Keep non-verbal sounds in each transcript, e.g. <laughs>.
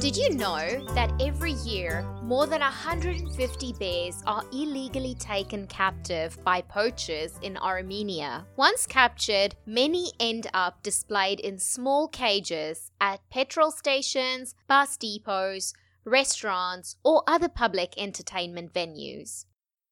Did you know that every year more than 150 bears are illegally taken captive by poachers in Armenia? Once captured, many end up displayed in small cages at petrol stations, bus depots, restaurants, or other public entertainment venues.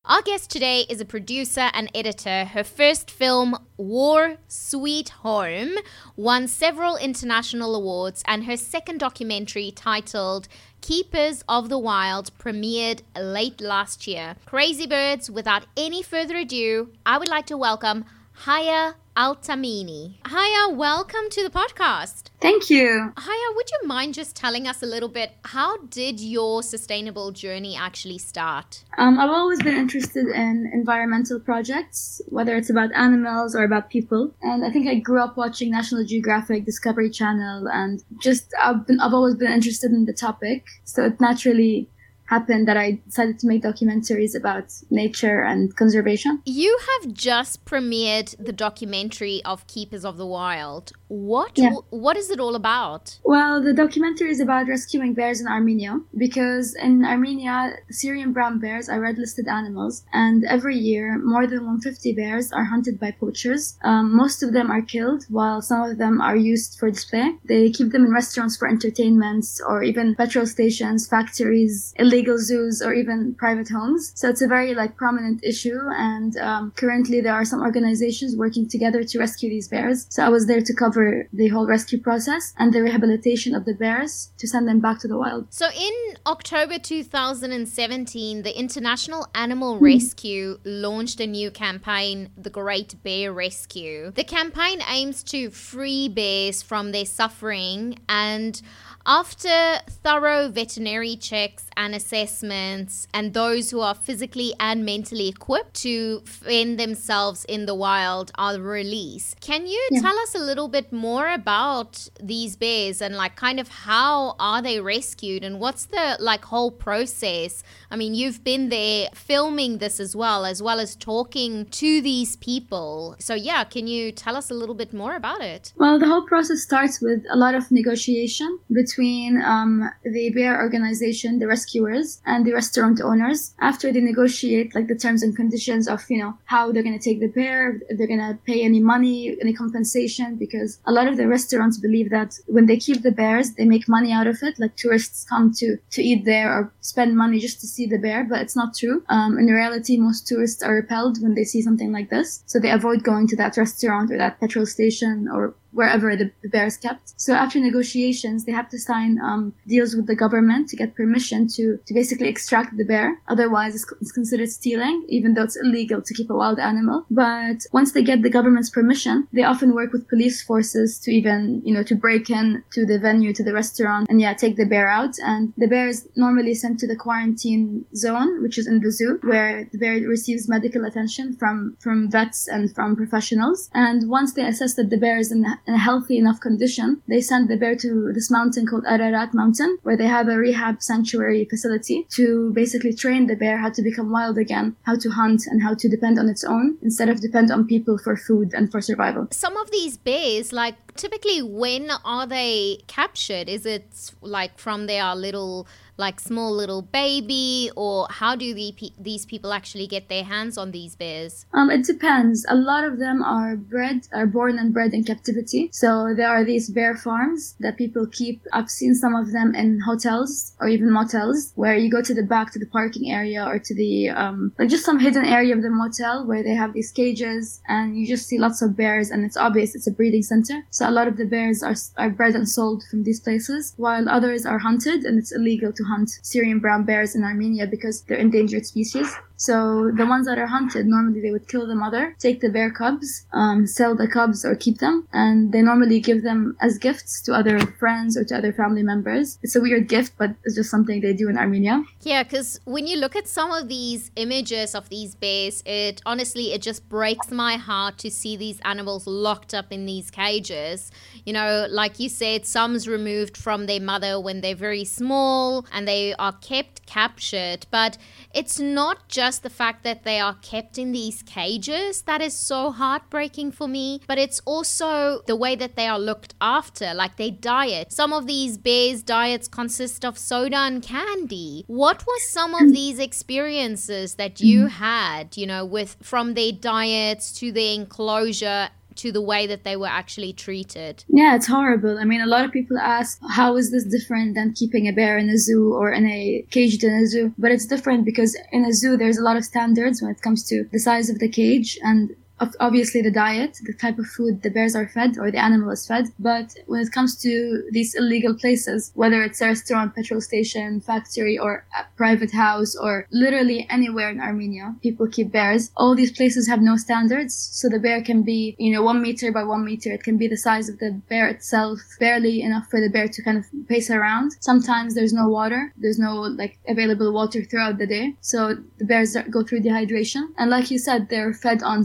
Our guest today is a producer and editor. Her first film, War Sweet Home, won several international awards, and her second documentary, titled Keepers of the Wild, premiered late last year. Crazy Birds, without any further ado, I would like to welcome Haya Altamini. Haya, welcome to the podcast. Thank you. Haya, would you mind just telling us a little bit how did your sustainable journey actually start? Um, I've always been interested in environmental projects, whether it's about animals or about people. And I think I grew up watching National Geographic, Discovery Channel, and just I've, been, I've always been interested in the topic. So it naturally happened that I decided to make documentaries about nature and conservation. You have just premiered the documentary of Keepers of the Wild. What yeah. what is it all about? Well, the documentary is about rescuing bears in Armenia because in Armenia, Syrian brown bears are red-listed animals, and every year more than 150 bears are hunted by poachers. Um, most of them are killed, while some of them are used for display. They keep them in restaurants for entertainments or even petrol stations, factories, illegal illegal zoos or even private homes. So it's a very like prominent issue. And um, currently there are some organizations working together to rescue these bears. So I was there to cover the whole rescue process and the rehabilitation of the bears to send them back to the wild. So in October 2017, the International Animal mm-hmm. Rescue launched a new campaign, the Great Bear Rescue. The campaign aims to free bears from their suffering and after thorough veterinary checks and assessments, and those who are physically and mentally equipped to fend themselves in the wild are released. Can you yeah. tell us a little bit more about these bears and like kind of how are they rescued and what's the like whole process? I mean, you've been there filming this as well, as well as talking to these people. So yeah, can you tell us a little bit more about it? Well, the whole process starts with a lot of negotiation between between um, the bear organization, the rescuers, and the restaurant owners after they negotiate like the terms and conditions of you know how they're to take the bear, if they're to pay any money, any compensation, because a lot of the restaurants believe that when they keep the bears, they make money out of it. Like tourists come to to eat there or spend money just to see the bear, but it's not true. Um, in reality, most tourists are repelled when they see something like this, so they avoid going to that restaurant or that petrol station or wherever the, bear is kept. So after negotiations, they have to sign um, deals with the government to get permission to, to basically extract the bear. Otherwise, it's, it's, considered stealing, even though it's illegal to keep a wild animal. But once they get the government's permission, they often work with police forces to even, you know, to break in to the venue, to the restaurant, and yeah, take the bear out. And the bear is normally sent to the quarantine zone, which is in the zoo, where the bear receives medical attention from from vets and from professionals. And once they assess that the bear is in in a healthy enough condition, they send the bear to this mountain called Ararat Mountain, where they have a rehab sanctuary facility to basically train the bear how to become wild again, how to hunt and how to depend on its own instead of depend on people for food and for survival. Some of these bears, like typically when are they captured? Is it like from their little like small little baby or how do the, these people actually get their hands on these bears? Um, it depends. A lot of them are bred are born and bred in captivity. So there are these bear farms that people keep. I've seen some of them in hotels or even motels where you go to the back to the parking area or to the um, like just some hidden area of the motel where they have these cages and you just see lots of bears and it's obvious it's a breeding center. So a lot of the bears are, are bred and sold from these places while others are hunted and it's illegal to hunt Syrian brown bears in Armenia because they're endangered species. So the ones that are hunted, normally they would kill the mother, take the bear cubs, um, sell the cubs or keep them, and they normally give them as gifts to other friends or to other family members. It's a weird gift, but it's just something they do in Armenia. Yeah, because when you look at some of these images of these bears, it honestly it just breaks my heart to see these animals locked up in these cages. You know, like you said, some's removed from their mother when they're very small and they are kept captured. But it's not just the fact that they are kept in these cages that is so heartbreaking for me, but it's also the way that they are looked after, like their diet. Some of these bears' diets consist of soda and candy. What was some of these experiences that you mm. had, you know, with from their diets to their enclosure to the way that they were actually treated. Yeah, it's horrible. I mean, a lot of people ask, how is this different than keeping a bear in a zoo or in a caged in a zoo? But it's different because in a zoo, there's a lot of standards when it comes to the size of the cage and obviously the diet, the type of food the bears are fed or the animal is fed. But when it comes to these illegal places, whether it's a restaurant, petrol station, factory, or a private house, or literally anywhere in Armenia, people keep bears. All these places have no standards. So the bear can be, you know, one meter by one meter. It can be the size of the bear itself, barely enough for the bear to kind of pace around. Sometimes there's no water. There's no like available water throughout the day. So the bears go through dehydration. And like you said, they're fed on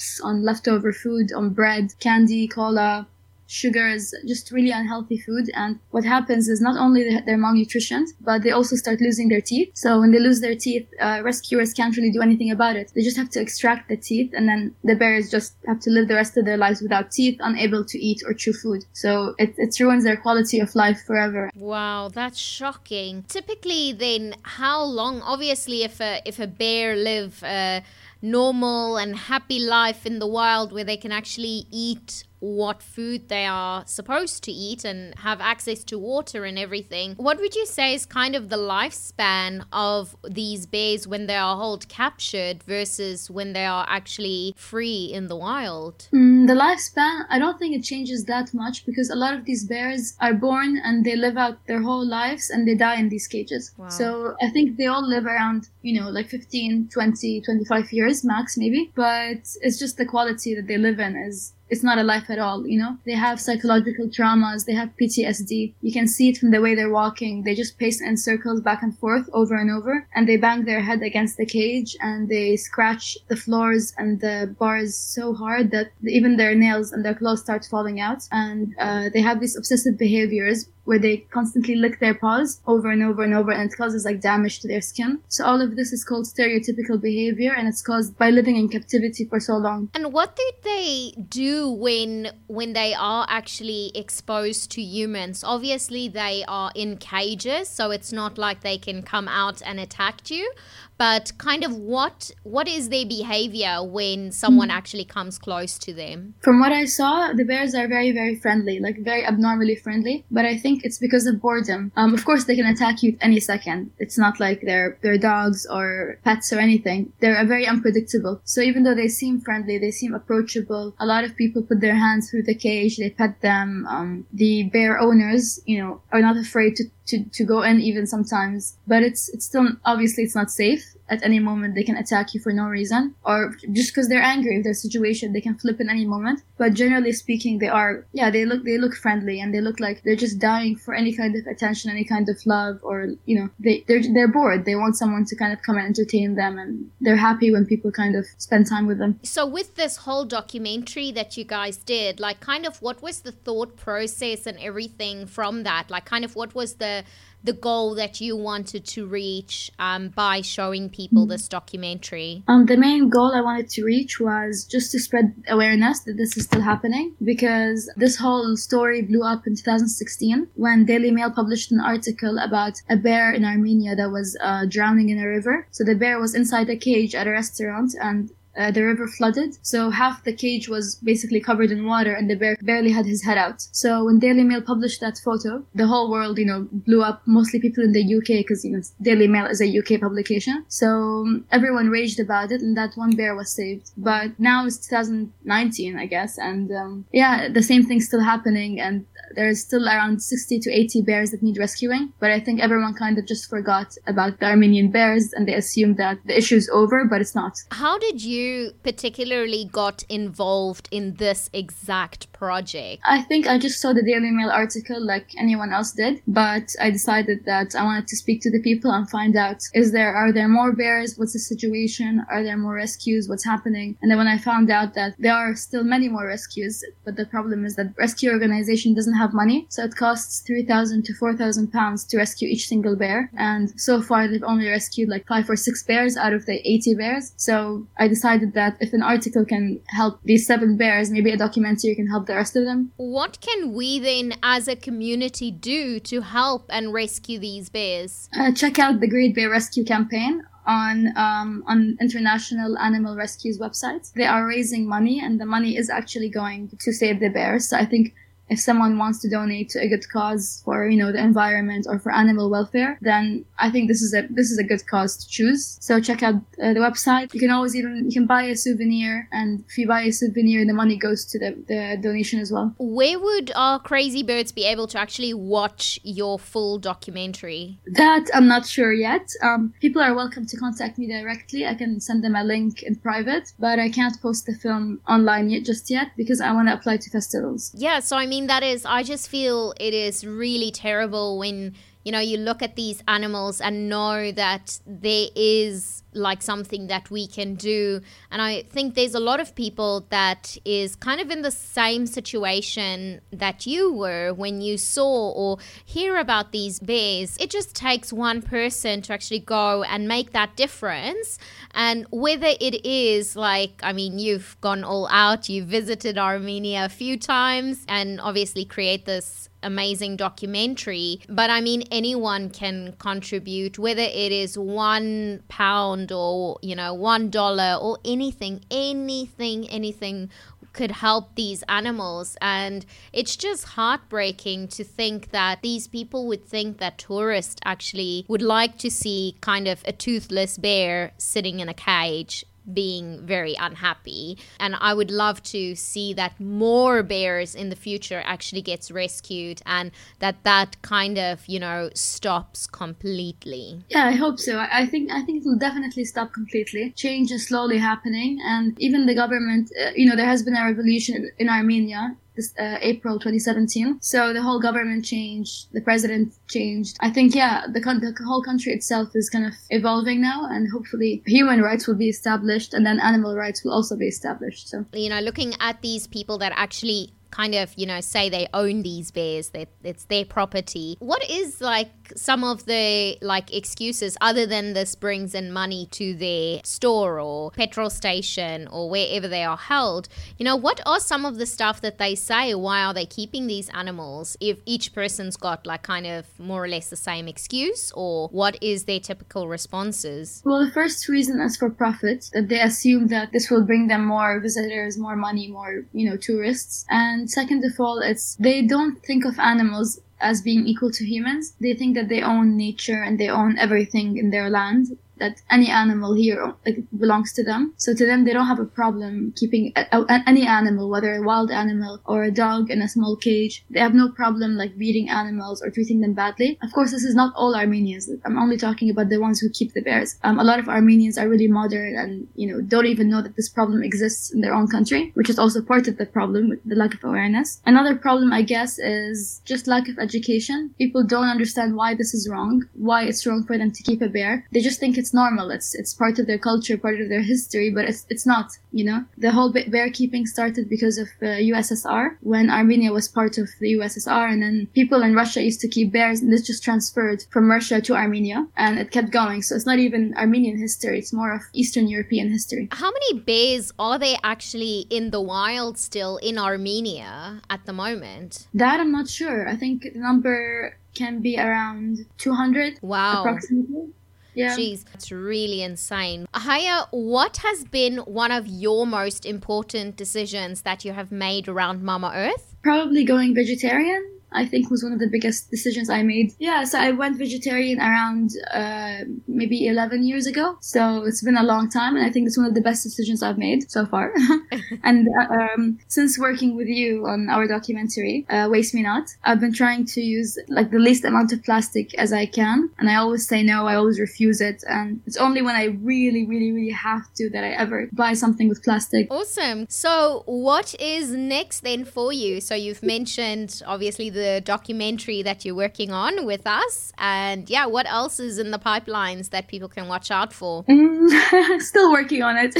scrap on leftover food, on bread, candy, cola, sugars, just really unhealthy food. And what happens is not only they're malnutritioned, but they also start losing their teeth. So when they lose their teeth, uh, rescuers can't really do anything about it. They just have to extract the teeth, and then the bears just have to live the rest of their lives without teeth, unable to eat or chew food. So it, it ruins their quality of life forever. Wow, that's shocking. Typically, then, how long? Obviously, if a if a bear live. Uh, normal and happy life in the wild where they can actually eat what food they are supposed to eat and have access to water and everything. What would you say is kind of the lifespan of these bears when they are held captured versus when they are actually free in the wild? Mm, the lifespan, I don't think it changes that much because a lot of these bears are born and they live out their whole lives and they die in these cages. Wow. So I think they all live around, you know, like 15, 20, 25 years max maybe. But it's just the quality that they live in is it's not a life at all, you know? They have psychological traumas, they have PTSD. You can see it from the way they're walking. They just pace in circles back and forth over and over, and they bang their head against the cage and they scratch the floors and the bars so hard that even their nails and their claws start falling out. And uh, they have these obsessive behaviors where they constantly lick their paws over and over and over and it causes like damage to their skin. So all of this is called stereotypical behavior and it's caused by living in captivity for so long. And what did they do when when they are actually exposed to humans? Obviously they are in cages, so it's not like they can come out and attack you, but kind of what what is their behavior when someone mm. actually comes close to them? From what i saw the bears are very very friendly like very abnormally friendly but i think it's because of boredom. Um, of course they can attack you any second. It's not like they're they're dogs or pets or anything. They're very unpredictable. So even though they seem friendly they seem approachable a lot of people put their hands through the cage they pet them. Um, the bear owners you know are not afraid to to, to go in even sometimes but it's it's still obviously it's not safe at any moment they can attack you for no reason or just because they're angry with their situation they can flip in any moment. But generally speaking they are yeah they look they look friendly and they look like they're just dying for any kind of attention any kind of love or you know they they're, they're bored. They want someone to kind of come and entertain them and they're happy when people kind of spend time with them. So with this whole documentary that you guys did like kind of what was the thought process and everything from that? Like kind of what was the the goal that you wanted to reach um, by showing people this documentary? Um, the main goal I wanted to reach was just to spread awareness that this is still happening because this whole story blew up in 2016 when Daily Mail published an article about a bear in Armenia that was uh, drowning in a river. So the bear was inside a cage at a restaurant and uh, the river flooded. So half the cage was basically covered in water and the bear barely had his head out. So when Daily Mail published that photo, the whole world, you know, blew up, mostly people in the UK because, you know, Daily Mail is a UK publication. So um, everyone raged about it and that one bear was saved. But now it's 2019, I guess. And um, yeah, the same thing's still happening. And there's still around 60 to 80 bears that need rescuing. But I think everyone kind of just forgot about the Armenian bears and they assumed that the issue's over, but it's not. How did you particularly got involved in this exact project? I think I just saw the Daily Mail article like anyone else did, but I decided that I wanted to speak to the people and find out is there are there more bears? What's the situation? Are there more rescues? What's happening? And then when I found out that there are still many more rescues, but the problem is that rescue organization doesn't have money, so it costs three thousand to four thousand pounds to rescue each single bear, and so far they've only rescued like five or six bears out of the 80 bears. So I decided that if an article can help these seven bears, maybe a documentary can help the rest of them. What can we then as a community do to help and rescue these bears? Uh, check out the Great Bear Rescue Campaign on um, on international animal rescues websites. They are raising money, and the money is actually going to save the bears. So I think if someone wants to donate to a good cause for you know the environment or for animal welfare then i think this is a this is a good cause to choose. So check out uh, the website. You can always even you can buy a souvenir and if you buy a souvenir the money goes to the, the donation as well. Where would our crazy birds be able to actually watch your full documentary? That i'm not sure yet. Um, people are welcome to contact me directly. I can send them a link in private but i can't post the film online yet just yet because i want to apply to festivals. Yeah so i mean mean, that is, I just feel it is really terrible when, you know, you look at these animals and know that there is like something that we can do. And I think there's a lot of people that is kind of in the same situation that you were when you saw or hear about these bears. It just takes one person to actually go and make that difference. And whether it is like, I mean, you've gone all out, you've visited Armenia a few times, and obviously create this amazing documentary. But I mean, anyone can contribute, whether it is one pound or, you know, one dollar or anything, anything, anything could help these animals. And it's just heartbreaking to think that these people would think that tourists actually would like to see kind of a toothless bear sitting in a cage being very unhappy. And i would love to see that more bears in the future actually gets rescued and that that kind of you know stops completely. Yeah i hope so. I think i think it will definitely stop completely. Change is slowly happening and even the government uh, you know there has been a revolution in armenia this uh, April 2017. So the whole government changed, the president changed. I think yeah, the, con- the whole country itself is kind of evolving now, and hopefully human rights will be established, and then animal rights will also be established. So you know, looking at these people that actually kind of, you know, say they own these bears, that it's their property. What is like some of the like excuses other than this brings in money to their store or petrol station or wherever they are held? You know, what are some of the stuff that they say? Why are they keeping these animals if each person's got like kind of more or less the same excuse or what is their typical responses? Well, the first reason is for profit, that they assume that this will bring them more visitors, more money, more, you know, tourists. And second of all, it's they don't think of animals as being equal to humans. They think that they own nature and they own everything in their land that any animal here like, belongs to them. So to them, they don't have a problem keeping a, a, any animal, whether a wild animal or a dog in a small cage. They have no problem like beating animals or treating them badly. Of course, this is not all Armenians. I'm only talking about the ones who keep the bears. Um, a lot of Armenians are really modern and, you know, don't even know that this problem exists in their own country, which is also part of the problem with the lack of awareness. Another problem, I guess, is just lack of education. People don't understand why this is wrong, why it's wrong for them to keep a bear. They just think it's normal. It's it's part of their culture, part of their history, but it's it's not. You know, the whole bear keeping started because of uh, USSR when Armenia was part of the USSR, and then people in Russia used to keep bears, and this just transferred from Russia to Armenia, and it kept going. So it's not even Armenian history; it's more of Eastern European history. How many bears are there actually in the wild still in Armenia at the moment? That I'm not sure. I think the number can be around 200 wow approximately Yeah. Jeez, it's really insane. Haya, what has been one of your most important decisions that you have made around Mama Earth? Probably going vegetarian. I think was one of the biggest decisions I made. Yeah, so I went vegetarian around uh, maybe 11 years ago. So it's been a long time, and I think it's one of the best decisions I've made so far. <laughs> and uh, um, since working with you on our documentary, uh, Waste Me Not, I've been trying to use like the least amount of plastic as I can. And I always say no, I always refuse it. And it's only when I really, really, really have to that I ever buy something with plastic. Awesome. So, what is next then for you? So, you've mentioned obviously the the documentary that you're working on with us. And yeah, what else is in the pipelines that people can watch out for? <laughs> Mm, <laughs> still working on it.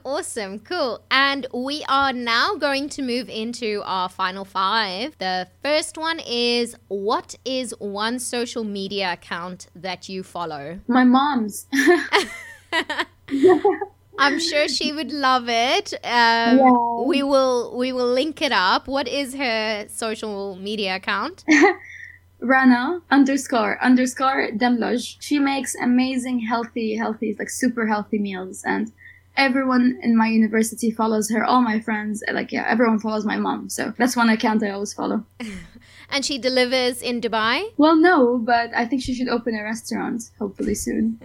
<laughs> awesome, cool. And we are now going to move into our final five. The first one is what is one social media account that you follow? My mom's. I'm sure she would love it. Um, yeah. We will we will link it up. What is her social media account? <laughs> Rana underscore underscore Demloj. She makes amazing, healthy, healthy, like super healthy meals, and everyone in my university follows her. All my friends, like yeah, everyone follows my mom. So that's one account I always follow. <laughs> and she delivers in Dubai. Well, no, but I think she should open a restaurant hopefully soon.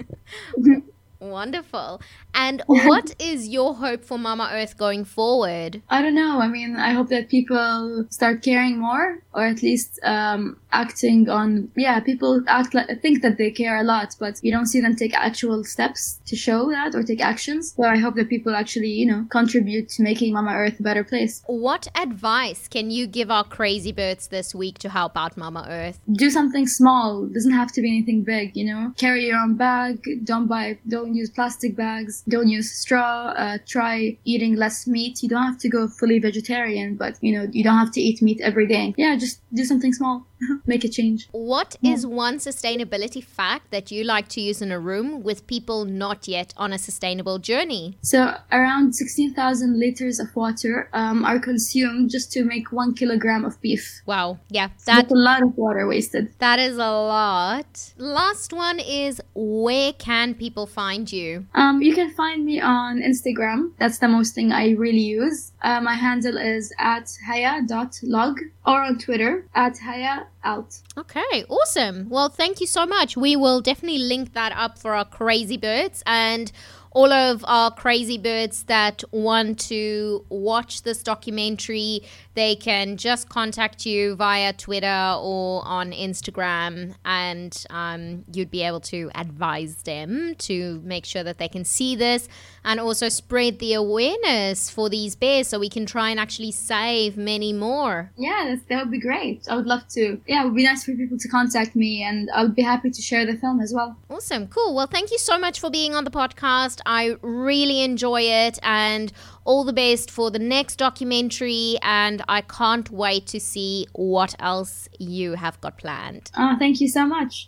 <laughs> Wonderful. And <laughs> what is your hope for Mama Earth going forward? I don't know. I mean, I hope that people start caring more, or at least um, acting on. Yeah, people act like think that they care a lot, but you don't see them take actual steps to show that or take actions. So I hope that people actually, you know, contribute to making Mama Earth a better place. What advice can you give our crazy birds this week to help out Mama Earth? Do something small. It doesn't have to be anything big. You know, carry your own bag. Don't buy. Don't use plastic bags don't use straw. Uh, try eating less meat. You don't have to go fully vegetarian, but you know you don't have to eat meat every day. Yeah, just do something small. <laughs> make a change. What yeah. is one sustainability fact that you like to use in a room with people not yet on a sustainable journey? So, around 16,000 liters of water um, are consumed just to make one kilogram of beef. Wow. Yeah. That's a lot of water wasted. That is a lot. Last one is where can people find you? Um, you can find me on Instagram. That's the most thing I really use. Uh, my handle is at haya.log or on Twitter at haya out. Okay, awesome. Well, thank you so much. We will definitely link that up for our crazy birds and all of our crazy birds that want to watch this documentary, they can just contact you via Twitter or on Instagram, and um, you'd be able to advise them to make sure that they can see this and also spread the awareness for these bears so we can try and actually save many more. Yeah, that would be great. I would love to. Yeah, it would be nice for people to contact me, and I would be happy to share the film as well. Awesome, cool. Well, thank you so much for being on the podcast. I really enjoy it and all the best for the next documentary. And I can't wait to see what else you have got planned. Oh, thank you so much.